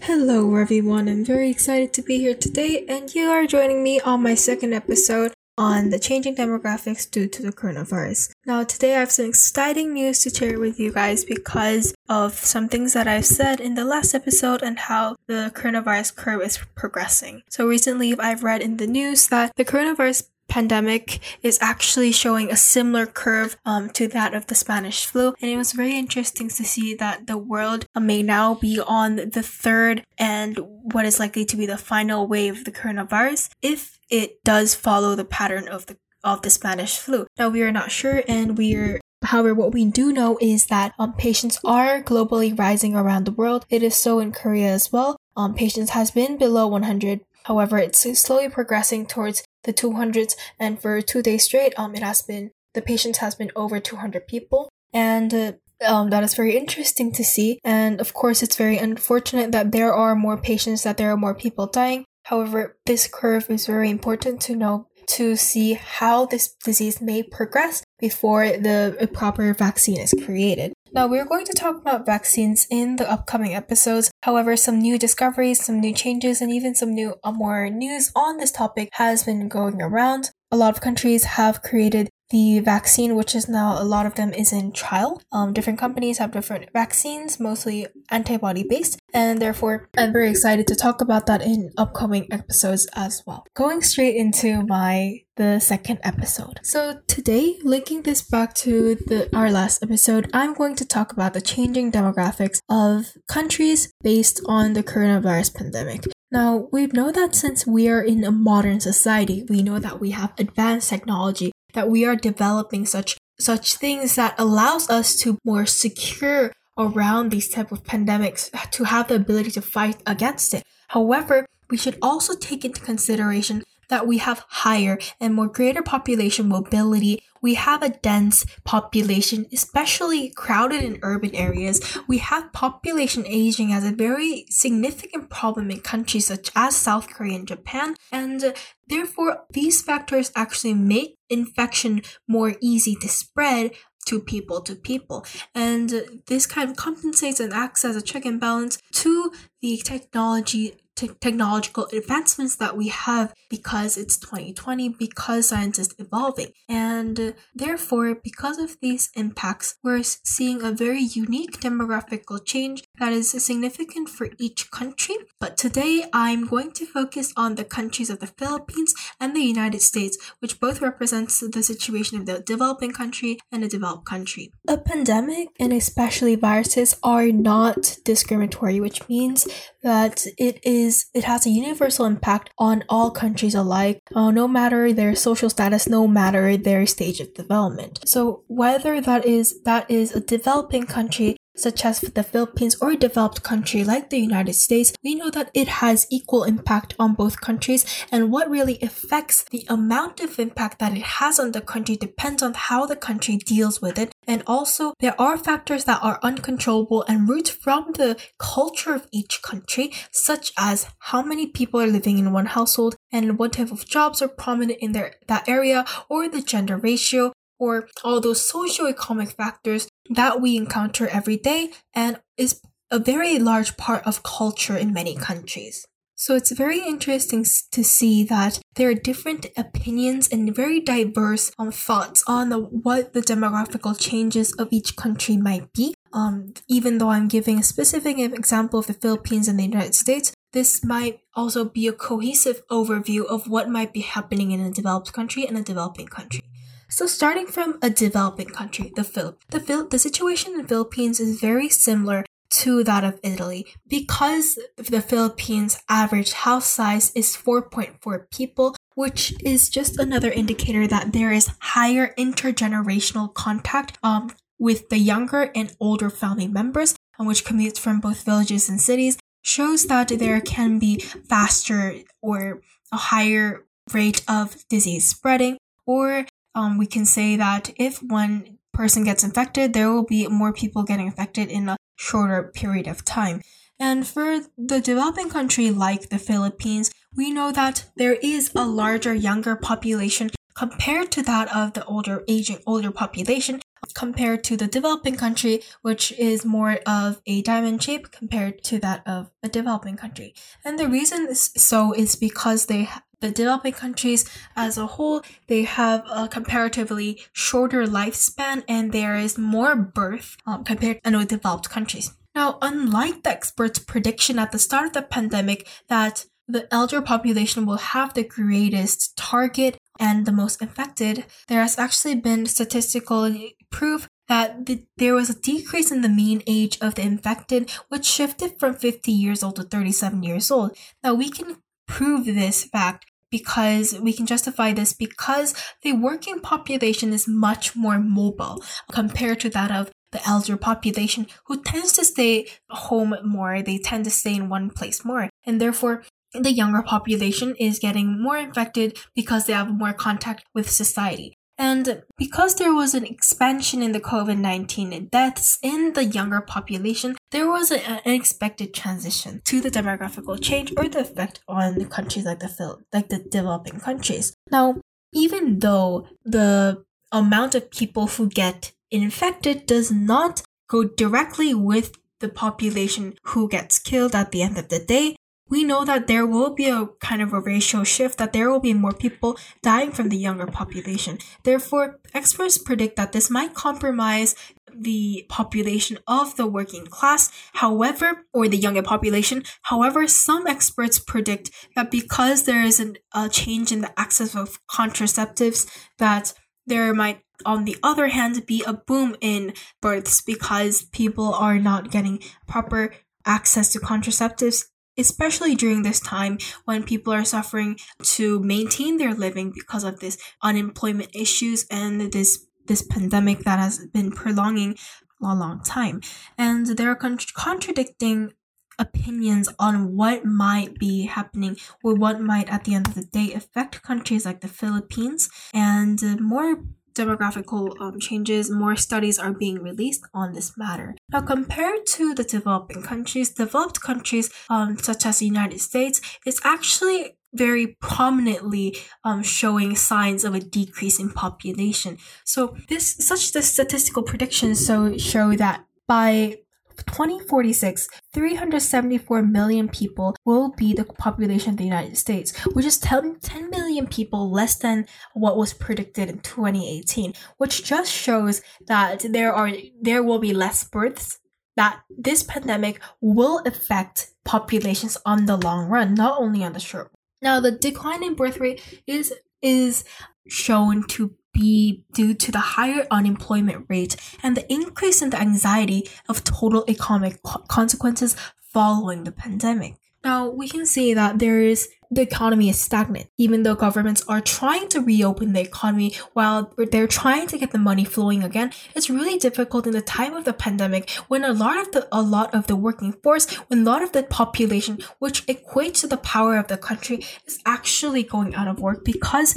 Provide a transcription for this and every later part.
Hello, everyone. I'm very excited to be here today, and you are joining me on my second episode on the changing demographics due to the coronavirus. Now, today I have some exciting news to share with you guys because of some things that I've said in the last episode and how the coronavirus curve is progressing. So, recently I've read in the news that the coronavirus pandemic is actually showing a similar curve um, to that of the Spanish flu. And it was very interesting to see that the world may now be on the third and what is likely to be the final wave of the coronavirus if it does follow the pattern of the of the Spanish flu. Now we are not sure and we are However, what we do know is that um, patients are globally rising around the world. It is so in Korea as well. Um, patients has been below 100 However, it's slowly progressing towards the 200s, and for two days straight, um, it has been the patients has been over 200 people, and uh, um, that is very interesting to see. And of course, it's very unfortunate that there are more patients, that there are more people dying. However, this curve is very important to know to see how this disease may progress before the proper vaccine is created. Now, we're going to talk about vaccines in the upcoming episodes. However, some new discoveries, some new changes, and even some new uh, more news on this topic has been going around. A lot of countries have created the vaccine, which is now a lot of them is in trial. Um, different companies have different vaccines, mostly antibody based, and therefore I'm very excited to talk about that in upcoming episodes as well. Going straight into my the second episode. So today, linking this back to the our last episode, I'm going to talk about the changing demographics of countries based on the coronavirus pandemic. Now, we know that since we are in a modern society, we know that we have advanced technology that we are developing such such things that allows us to more secure around these type of pandemics to have the ability to fight against it. However, we should also take into consideration that we have higher and more greater population mobility. We have a dense population, especially crowded in urban areas. We have population aging as a very significant problem in countries such as South Korea and Japan. And therefore, these factors actually make infection more easy to spread to people to people. And this kind of compensates and acts as a check and balance to the technology te- technological advancements that we have because it's 2020, because science is evolving. And therefore, because of these impacts, we're seeing a very unique demographical change that is significant for each country. But today, I'm going to focus on the countries of the Philippines and the United States, which both represents the situation of the developing country and a developed country. A pandemic, and especially viruses, are not discriminatory, which means that it is it has a universal impact on all countries alike, uh, no matter their social status, no matter their stage of development. So whether that is that is a developing country such as the Philippines or a developed country like the United States, we know that it has equal impact on both countries and what really affects the amount of impact that it has on the country depends on how the country deals with it. And also, there are factors that are uncontrollable and root from the culture of each country, such as how many people are living in one household and what type of jobs are prominent in their, that area or the gender ratio or all those socio-economic factors that we encounter every day and is a very large part of culture in many countries. So it's very interesting to see that there are different opinions and very diverse um, thoughts on the, what the demographical changes of each country might be. Um, even though I'm giving a specific example of the Philippines and the United States, this might also be a cohesive overview of what might be happening in a developed country and a developing country. So starting from a developing country, the Phil, the Phil, the situation in the Philippines is very similar to that of Italy. Because the Philippines average house size is 4.4 people, which is just another indicator that there is higher intergenerational contact um, with the younger and older family members, um, which commutes from both villages and cities, shows that there can be faster or a higher rate of disease spreading, or um, we can say that if one person gets infected, there will be more people getting infected in a shorter period of time. And for the developing country like the Philippines, we know that there is a larger younger population compared to that of the older aging older population compared to the developing country, which is more of a diamond shape compared to that of a developing country. And the reason so is because they the developing countries as a whole they have a comparatively shorter lifespan and there is more birth um, compared to developed countries. Now, unlike the experts' prediction at the start of the pandemic that the elder population will have the greatest target and the most infected, there has actually been statistical proof that the, there was a decrease in the mean age of the infected, which shifted from 50 years old to 37 years old. Now, we can prove this fact because we can justify this because the working population is much more mobile compared to that of the elder population who tends to stay home more, they tend to stay in one place more. And therefore, the younger population is getting more infected because they have more contact with society. And because there was an expansion in the COVID 19 deaths in the younger population, there was an unexpected transition to the demographical change or the effect on countries like the like the developing countries. Now, even though the amount of people who get infected does not go directly with the population who gets killed at the end of the day, we know that there will be a kind of a racial shift, that there will be more people dying from the younger population. Therefore, experts predict that this might compromise the population of the working class, however, or the younger population. However, some experts predict that because there is an, a change in the access of contraceptives, that there might on the other hand be a boom in births because people are not getting proper access to contraceptives especially during this time when people are suffering to maintain their living because of this unemployment issues and this this pandemic that has been prolonging a long time. And there are con- contradicting opinions on what might be happening or what might at the end of the day affect countries like the Philippines and uh, more demographical um, changes, more studies are being released on this matter. Now, compared to the developing countries, developed countries um, such as the United States is actually very prominently um, showing signs of a decrease in population. So this such the statistical predictions so show that by 2046, 374 million people will be the population of the United States, which is 10, 10 million people less than what was predicted in 2018, which just shows that there are there will be less births that this pandemic will affect populations on the long run, not only on the short. Now, the decline in birth rate is is shown to be due to the higher unemployment rate and the increase in the anxiety of total economic consequences following the pandemic. Now, we can see that there is the economy is stagnant, even though governments are trying to reopen the economy while they're trying to get the money flowing again. It's really difficult in the time of the pandemic when a lot of the a lot of the working force, when a lot of the population, which equates to the power of the country, is actually going out of work because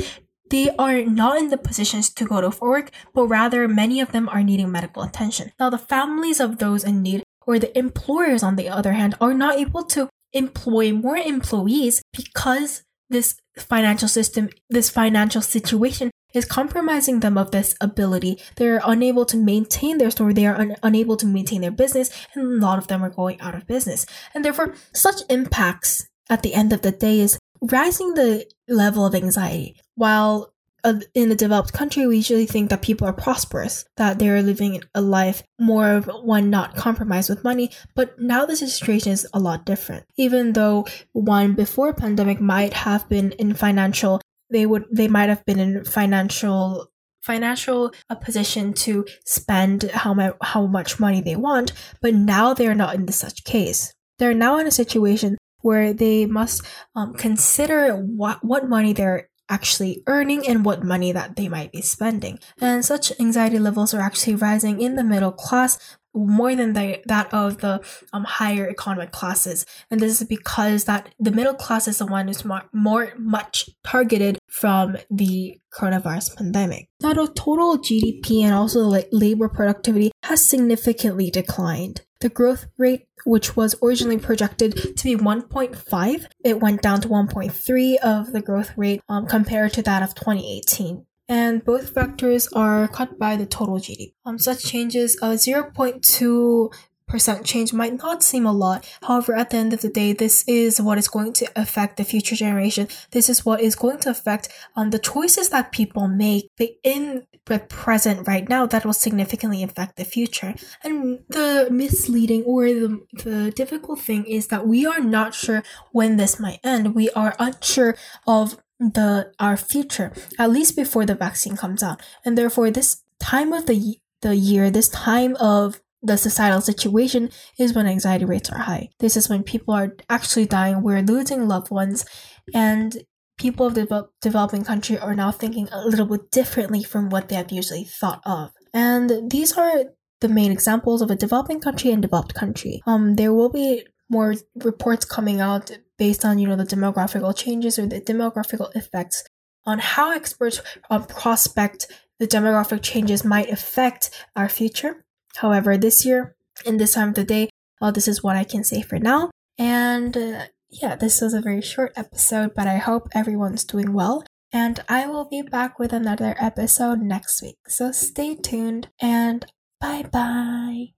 they are not in the positions to go to work, but rather many of them are needing medical attention. Now, the families of those in need, or the employers on the other hand, are not able to employ more employees because this financial system, this financial situation is compromising them of this ability. They're unable to maintain their store, they are un- unable to maintain their business, and a lot of them are going out of business. And therefore, such impacts at the end of the day is rising the level of anxiety. While uh, in a developed country, we usually think that people are prosperous, that they're living a life more of one not compromised with money. But now the situation is a lot different. Even though one before pandemic might have been in financial, they would they might have been in financial financial a position to spend how, much how much money they want, but now they're not in such case. They're now in a situation where they must um, consider what, what money they're actually earning and what money that they might be spending. And such anxiety levels are actually rising in the middle class more than the, that of the um, higher economic classes. And this is because that the middle class is the one who's more, more much targeted from the coronavirus pandemic. Now, the total GDP and also like labor productivity has significantly declined. The growth rate, which was originally projected to be 1.5, it went down to 1.3 of the growth rate um, compared to that of 2018. and both factors are cut by the total GDP. Um, such changes, uh, 0.2 percent change might not seem a lot. However, at the end of the day, this is what is going to affect the future generation. This is what is going to affect um, the choices that people make in the present right now that will significantly affect the future. And the misleading or the, the difficult thing is that we are not sure when this might end. We are unsure of the our future at least before the vaccine comes out and therefore this time of the the year this time of the societal situation is when anxiety rates are high. This is when people are actually dying, we're losing loved ones, and people of the de- developing country are now thinking a little bit differently from what they have usually thought of. And these are the main examples of a developing country and developed country. Um, there will be more reports coming out based on you know the demographical changes or the demographical effects on how experts um, prospect the demographic changes might affect our future However, this year, in this time of the day, well, this is what I can say for now. And uh, yeah, this was a very short episode, but I hope everyone's doing well. And I will be back with another episode next week. So stay tuned and bye bye.